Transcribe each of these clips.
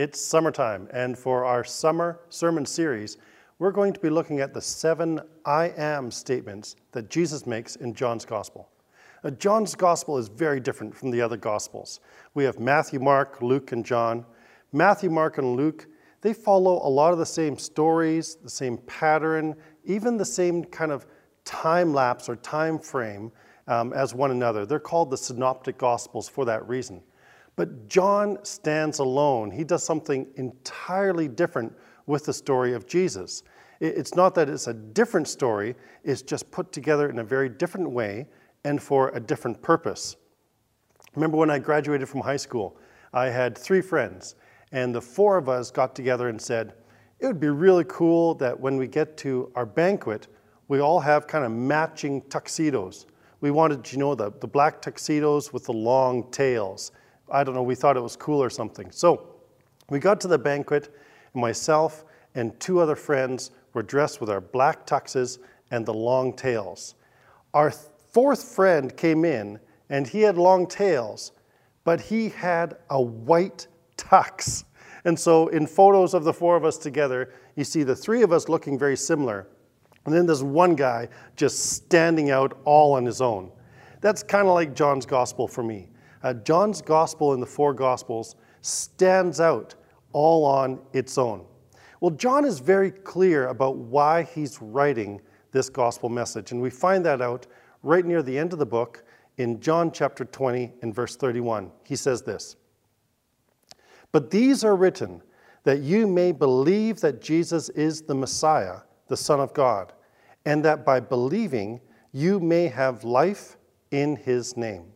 It's summertime, and for our summer sermon series, we're going to be looking at the seven I am statements that Jesus makes in John's Gospel. Now, John's Gospel is very different from the other Gospels. We have Matthew, Mark, Luke, and John. Matthew, Mark, and Luke, they follow a lot of the same stories, the same pattern, even the same kind of time lapse or time frame um, as one another. They're called the Synoptic Gospels for that reason. But John stands alone. He does something entirely different with the story of Jesus. It's not that it's a different story, it's just put together in a very different way and for a different purpose. Remember when I graduated from high school, I had three friends, and the four of us got together and said, it would be really cool that when we get to our banquet, we all have kind of matching tuxedos. We wanted, you know, the, the black tuxedos with the long tails. I don't know, we thought it was cool or something. So we got to the banquet, and myself and two other friends were dressed with our black tuxes and the long tails. Our fourth friend came in, and he had long tails, but he had a white tux. And so in photos of the four of us together, you see the three of us looking very similar. And then there's one guy just standing out all on his own. That's kind of like John's gospel for me. Uh, John's gospel in the four gospels stands out all on its own. Well, John is very clear about why he's writing this gospel message, and we find that out right near the end of the book in John chapter 20 and verse 31. He says this But these are written that you may believe that Jesus is the Messiah, the Son of God, and that by believing you may have life in his name.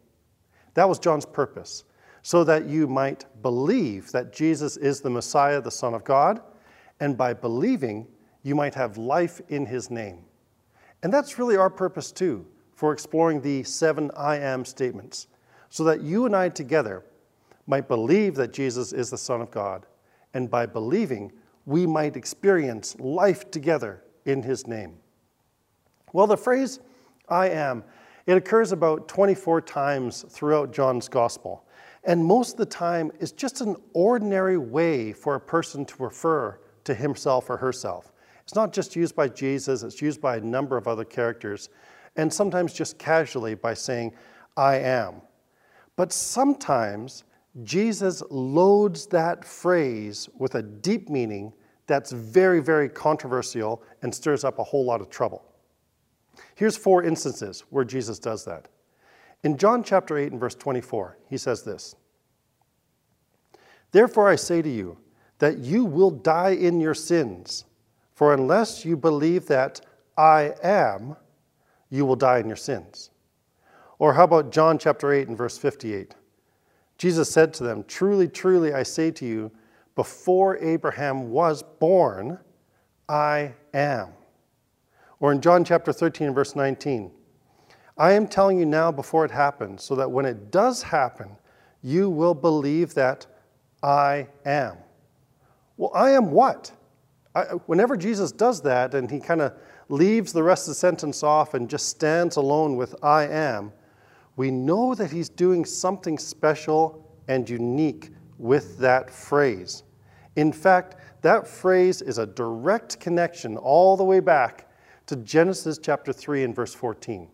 That was John's purpose, so that you might believe that Jesus is the Messiah, the Son of God, and by believing, you might have life in his name. And that's really our purpose too, for exploring the seven I am statements, so that you and I together might believe that Jesus is the Son of God, and by believing, we might experience life together in his name. Well, the phrase I am it occurs about 24 times throughout John's gospel. And most of the time, it's just an ordinary way for a person to refer to himself or herself. It's not just used by Jesus, it's used by a number of other characters, and sometimes just casually by saying, I am. But sometimes Jesus loads that phrase with a deep meaning that's very, very controversial and stirs up a whole lot of trouble. Here's four instances where Jesus does that. In John chapter 8 and verse 24, he says this Therefore I say to you that you will die in your sins, for unless you believe that I am, you will die in your sins. Or how about John chapter 8 and verse 58? Jesus said to them, Truly, truly, I say to you, before Abraham was born, I am. Or in John chapter 13, verse 19, I am telling you now before it happens, so that when it does happen, you will believe that I am. Well, I am what? I, whenever Jesus does that and he kind of leaves the rest of the sentence off and just stands alone with I am, we know that he's doing something special and unique with that phrase. In fact, that phrase is a direct connection all the way back to Genesis chapter 3 and verse 14.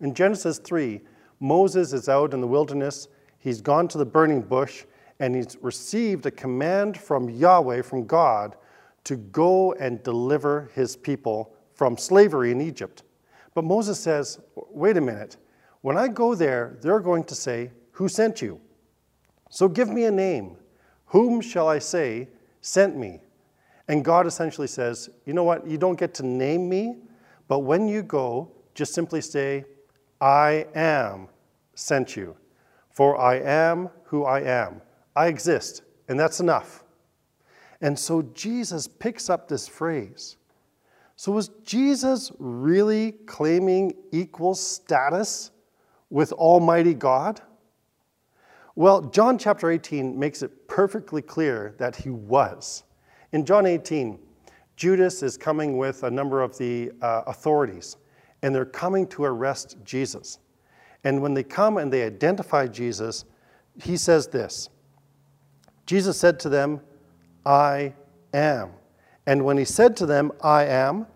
In Genesis 3, Moses is out in the wilderness, he's gone to the burning bush, and he's received a command from Yahweh, from God, to go and deliver his people from slavery in Egypt. But Moses says, wait a minute, when I go there, they're going to say, Who sent you? So give me a name. Whom shall I say sent me? And God essentially says, you know what? You don't get to name me, but when you go, just simply say, I am sent you. For I am who I am. I exist, and that's enough. And so Jesus picks up this phrase. So was Jesus really claiming equal status with Almighty God? Well, John chapter 18 makes it perfectly clear that he was. In John 18, Judas is coming with a number of the uh, authorities, and they're coming to arrest Jesus. And when they come and they identify Jesus, he says this Jesus said to them, I am. And when he said to them, I am,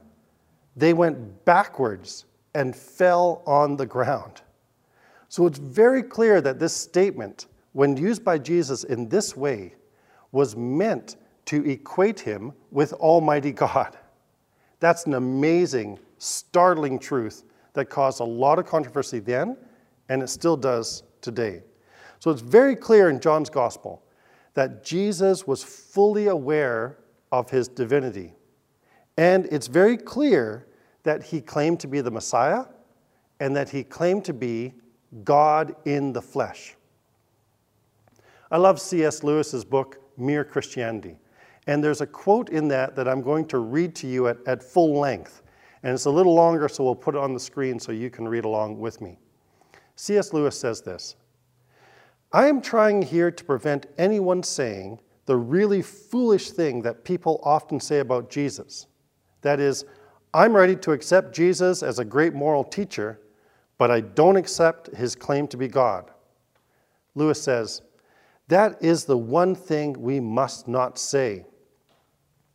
they went backwards and fell on the ground. So it's very clear that this statement, when used by Jesus in this way, was meant to equate him with Almighty God. That's an amazing, startling truth that caused a lot of controversy then, and it still does today. So it's very clear in John's Gospel that Jesus was fully aware of his divinity. And it's very clear that he claimed to be the Messiah and that he claimed to be God in the flesh. I love C.S. Lewis's book, Mere Christianity. And there's a quote in that that I'm going to read to you at, at full length. And it's a little longer, so we'll put it on the screen so you can read along with me. C.S. Lewis says this I am trying here to prevent anyone saying the really foolish thing that people often say about Jesus. That is, I'm ready to accept Jesus as a great moral teacher, but I don't accept his claim to be God. Lewis says, That is the one thing we must not say.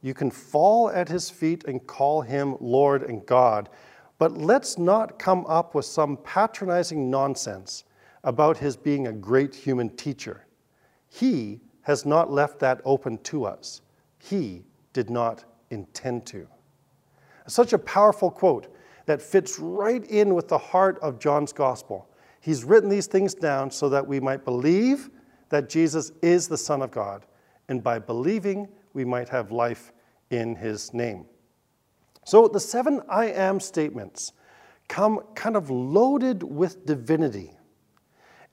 you can fall at his feet and call him Lord and God. But let's not come up with some patronizing nonsense about his being a great human teacher. He has not left that open to us. He did not intend to. Such a powerful quote that fits right in with the heart of John's gospel. He's written these things down so that we might believe that Jesus is the Son of God, and by believing, we might have life in his name. So the seven I am statements come kind of loaded with divinity.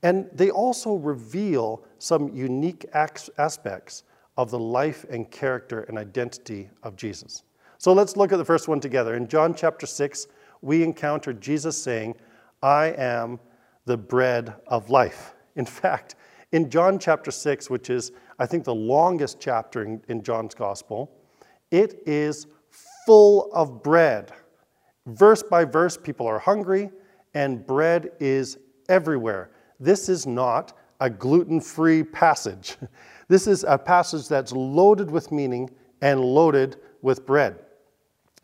And they also reveal some unique aspects of the life and character and identity of Jesus. So let's look at the first one together. In John chapter 6, we encounter Jesus saying, I am the bread of life. In fact, in John chapter 6, which is, I think, the longest chapter in, in John's gospel, it is full of bread. Verse by verse, people are hungry, and bread is everywhere. This is not a gluten free passage. This is a passage that's loaded with meaning and loaded with bread.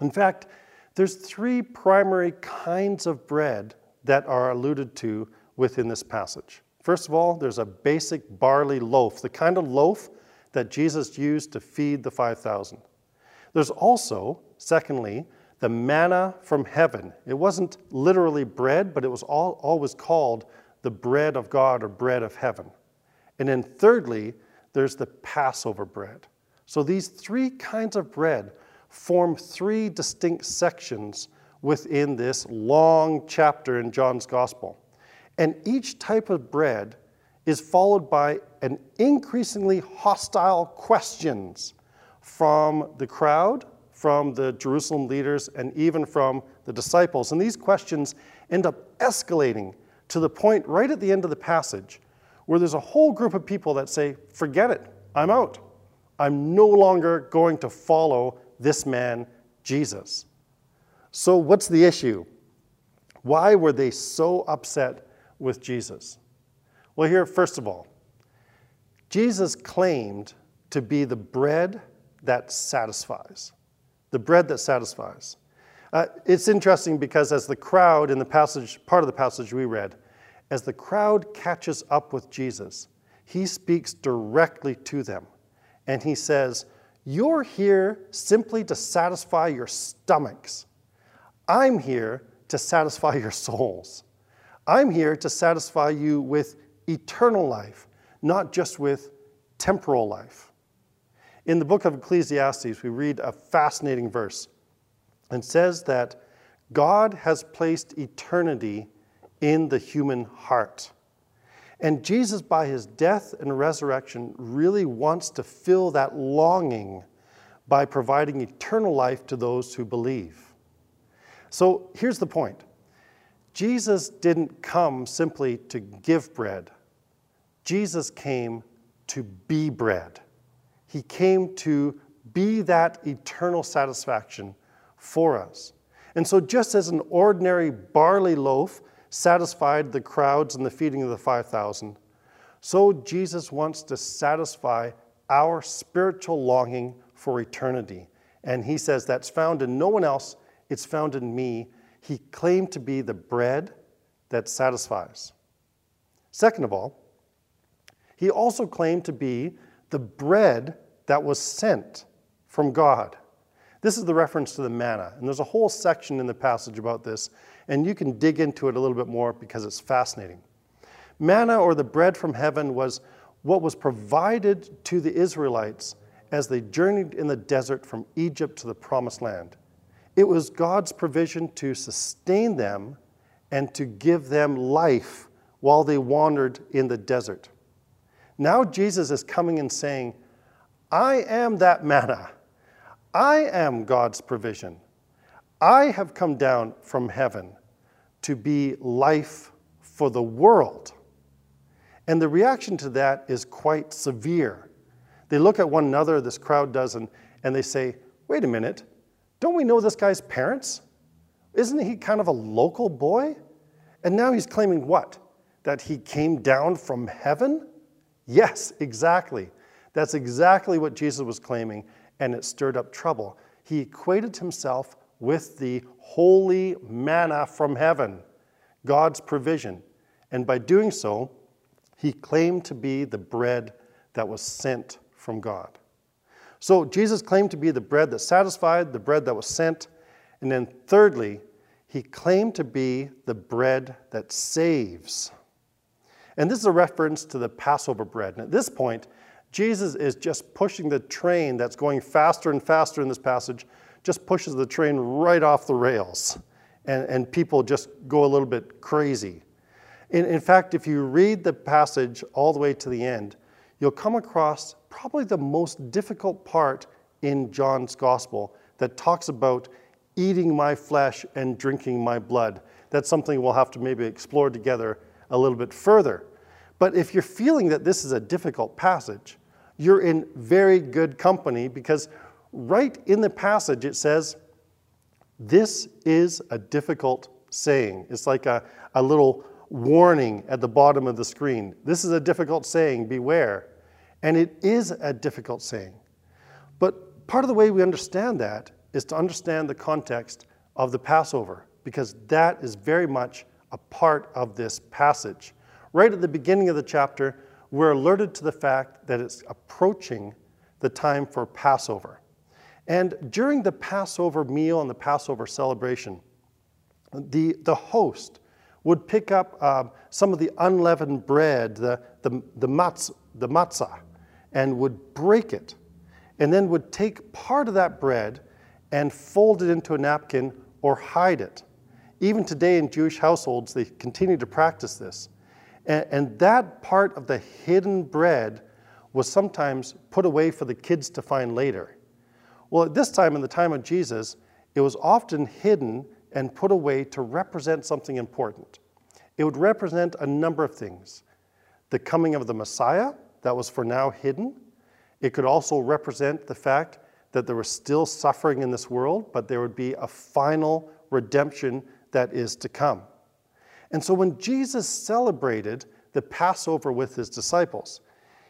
In fact, there's three primary kinds of bread that are alluded to within this passage. First of all, there's a basic barley loaf, the kind of loaf that Jesus used to feed the 5,000. There's also, secondly, the manna from heaven. It wasn't literally bread, but it was all, always called the bread of God or bread of heaven. And then thirdly, there's the Passover bread. So these three kinds of bread form three distinct sections within this long chapter in John's Gospel. And each type of bread is followed by an increasingly hostile questions from the crowd, from the Jerusalem leaders, and even from the disciples. And these questions end up escalating to the point right at the end of the passage where there's a whole group of people that say, Forget it, I'm out. I'm no longer going to follow this man, Jesus. So, what's the issue? Why were they so upset with Jesus? Well, here, first of all, Jesus claimed to be the bread that satisfies. The bread that satisfies. Uh, it's interesting because as the crowd in the passage, part of the passage we read, as the crowd catches up with Jesus, he speaks directly to them. And he says, You're here simply to satisfy your stomachs. I'm here to satisfy your souls. I'm here to satisfy you with eternal life, not just with temporal life. In the book of Ecclesiastes, we read a fascinating verse. and says that God has placed eternity in the human heart. And Jesus, by his death and resurrection, really wants to fill that longing by providing eternal life to those who believe. So here's the point Jesus didn't come simply to give bread, Jesus came to be bread. He came to be that eternal satisfaction for us. And so, just as an ordinary barley loaf satisfied the crowds in the feeding of the 5,000, so Jesus wants to satisfy our spiritual longing for eternity. And he says that's found in no one else, it's found in me. He claimed to be the bread that satisfies. Second of all, he also claimed to be the bread that was sent from God. This is the reference to the manna, and there's a whole section in the passage about this, and you can dig into it a little bit more because it's fascinating. Manna, or the bread from heaven, was what was provided to the Israelites as they journeyed in the desert from Egypt to the promised land. It was God's provision to sustain them and to give them life while they wandered in the desert. Now Jesus is coming and saying, I am that manna. I am God's provision. I have come down from heaven to be life for the world. And the reaction to that is quite severe. They look at one another, this crowd does, and, and they say, Wait a minute, don't we know this guy's parents? Isn't he kind of a local boy? And now he's claiming what? That he came down from heaven? Yes, exactly. That's exactly what Jesus was claiming, and it stirred up trouble. He equated himself with the holy manna from heaven, God's provision. And by doing so, he claimed to be the bread that was sent from God. So Jesus claimed to be the bread that satisfied, the bread that was sent. And then thirdly, he claimed to be the bread that saves. And this is a reference to the Passover bread. And at this point, Jesus is just pushing the train that's going faster and faster in this passage, just pushes the train right off the rails. And, and people just go a little bit crazy. In, in fact, if you read the passage all the way to the end, you'll come across probably the most difficult part in John's gospel that talks about eating my flesh and drinking my blood. That's something we'll have to maybe explore together a little bit further. But if you're feeling that this is a difficult passage, you're in very good company because right in the passage it says, This is a difficult saying. It's like a, a little warning at the bottom of the screen. This is a difficult saying, beware. And it is a difficult saying. But part of the way we understand that is to understand the context of the Passover, because that is very much a part of this passage. Right at the beginning of the chapter, we're alerted to the fact that it's approaching the time for Passover. And during the Passover meal and the Passover celebration, the, the host would pick up uh, some of the unleavened bread, the, the, the, matz, the matzah, and would break it, and then would take part of that bread and fold it into a napkin or hide it. Even today in Jewish households, they continue to practice this. And, and that part of the hidden bread was sometimes put away for the kids to find later. Well, at this time, in the time of Jesus, it was often hidden and put away to represent something important. It would represent a number of things the coming of the Messiah, that was for now hidden. It could also represent the fact that there was still suffering in this world, but there would be a final redemption that is to come. And so when Jesus celebrated the Passover with his disciples,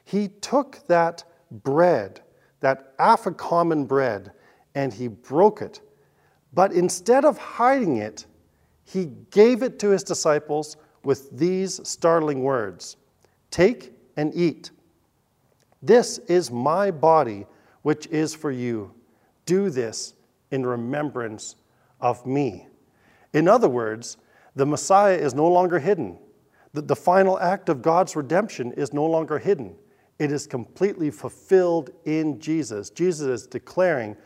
he took that bread, that Afikoman bread, and he broke it. But instead of hiding it, he gave it to his disciples with these startling words Take and eat. This is my body which is for you. Do this in remembrance of me. In other words, the Messiah is no longer hidden. The, the final act of God's redemption is no longer hidden. It is completely fulfilled in Jesus. Jesus is declaring,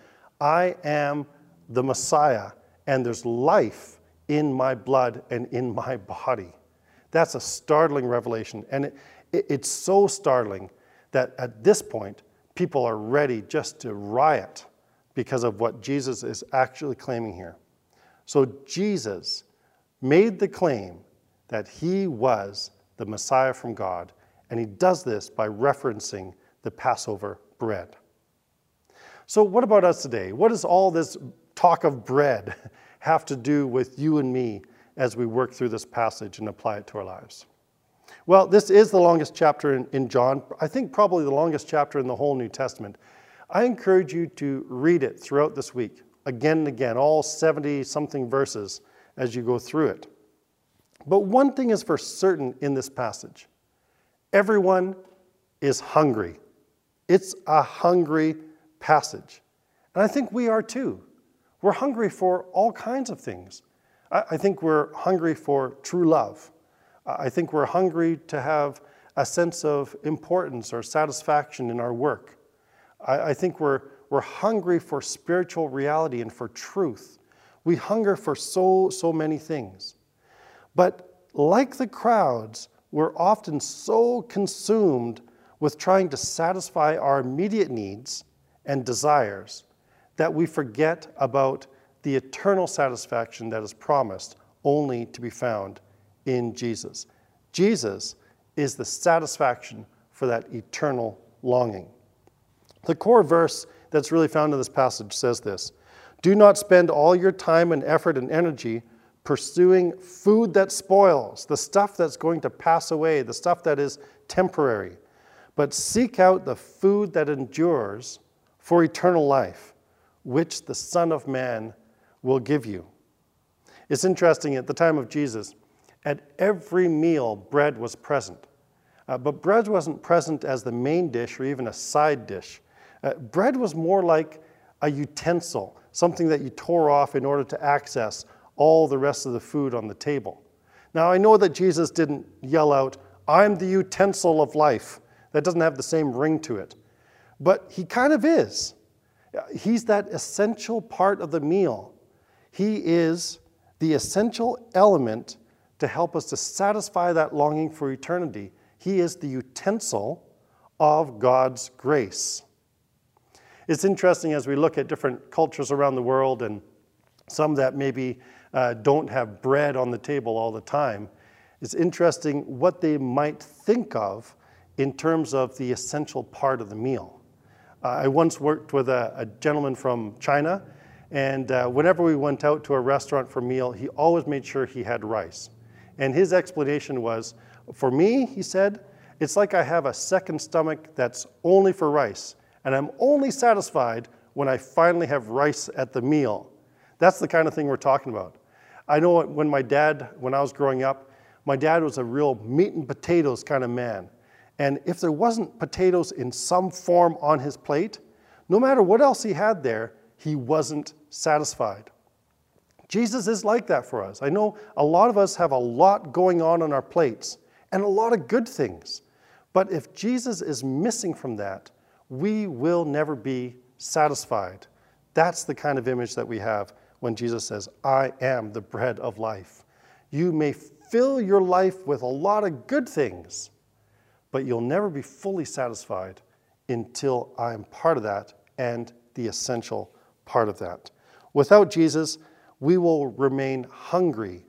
I am the Messiah, and there's life in my blood and in my body. That's a startling revelation. And it, it, it's so startling that at this point, people are ready just to riot because of what Jesus is actually claiming here. So Jesus made the claim that he was the Messiah from God, and he does this by referencing the Passover bread. So, what about us today? What does all this talk of bread have to do with you and me as we work through this passage and apply it to our lives? Well, this is the longest chapter in, in, John, I think probably the longest chapter in the whole New Testament. I encourage you to read it throughout this week, again and again, all 70 something verses as you go through it. But one thing is for certain in this passage everyone is hungry. It's a hungry passage. And I think we are too. We're hungry for all kinds of things. I think we're hungry for true love. I think we're hungry to have a sense of importance or satisfaction in our work. I think we're, we're hungry for spiritual reality and for truth. We hunger for so, so many things. But like the crowds, we're often so consumed with trying to satisfy our immediate needs and desires that we forget about the eternal satisfaction that is promised only to be found in Jesus. Jesus is the satisfaction for that eternal longing. The core verse that's really found in this passage says this Do not spend all your time and effort and energy pursuing food that spoils, the stuff that's going to pass away, the stuff that is temporary, but seek out the food that endures for eternal life, which the Son of Man will give you. It's interesting, at the time of Jesus, at every meal, bread was present. Uh, but bread wasn't present as the main dish or even a side dish. Uh, bread was more like a utensil, something that you tore off in order to access all the rest of the food on the table. Now, I know that Jesus didn't yell out, I'm the utensil of life. That doesn't have the same ring to it. But he kind of is. He's that essential part of the meal. He is the essential element to help us to satisfy that longing for eternity. He is the utensil of God's grace. It's interesting as we look at different cultures around the world and some that maybe uh, don't have bread on the table all the time. It's interesting what they might think of in terms of the essential part of the meal. Uh, I once worked with a, a gentleman from China, and uh, whenever we went out to a restaurant for a meal, he always made sure he had rice. And his explanation was for me, he said, it's like I have a second stomach that's only for rice, and I'm only satisfied when I finally have rice at the meal. That's the kind of thing we're talking about. I know when my dad, when I was growing up, my dad was a real meat and potatoes kind of man. And if there wasn't potatoes in some form on his plate, no matter what else he had there, he wasn't satisfied. Jesus is like that for us. I know a lot of us have a lot going on on our plates and a lot of good things. But if Jesus is missing from that, we will never be satisfied. That's the kind of image that we have when Jesus says, I am the bread of life. You may fill your life with a lot of good things, but you'll never be fully satisfied until I am part of that and the essential part of that. Without Jesus, we will remain hungry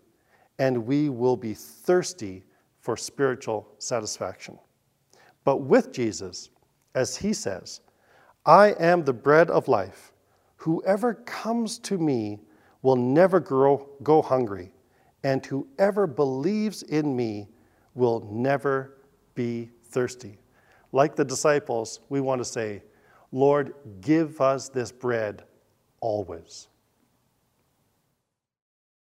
and we will be thirsty for spiritual satisfaction. But with Jesus, as he says, I am the bread of life. Whoever comes to me will never grow, go hungry, and whoever believes in me will never be thirsty. Like the disciples, we want to say, Lord, give us this bread always.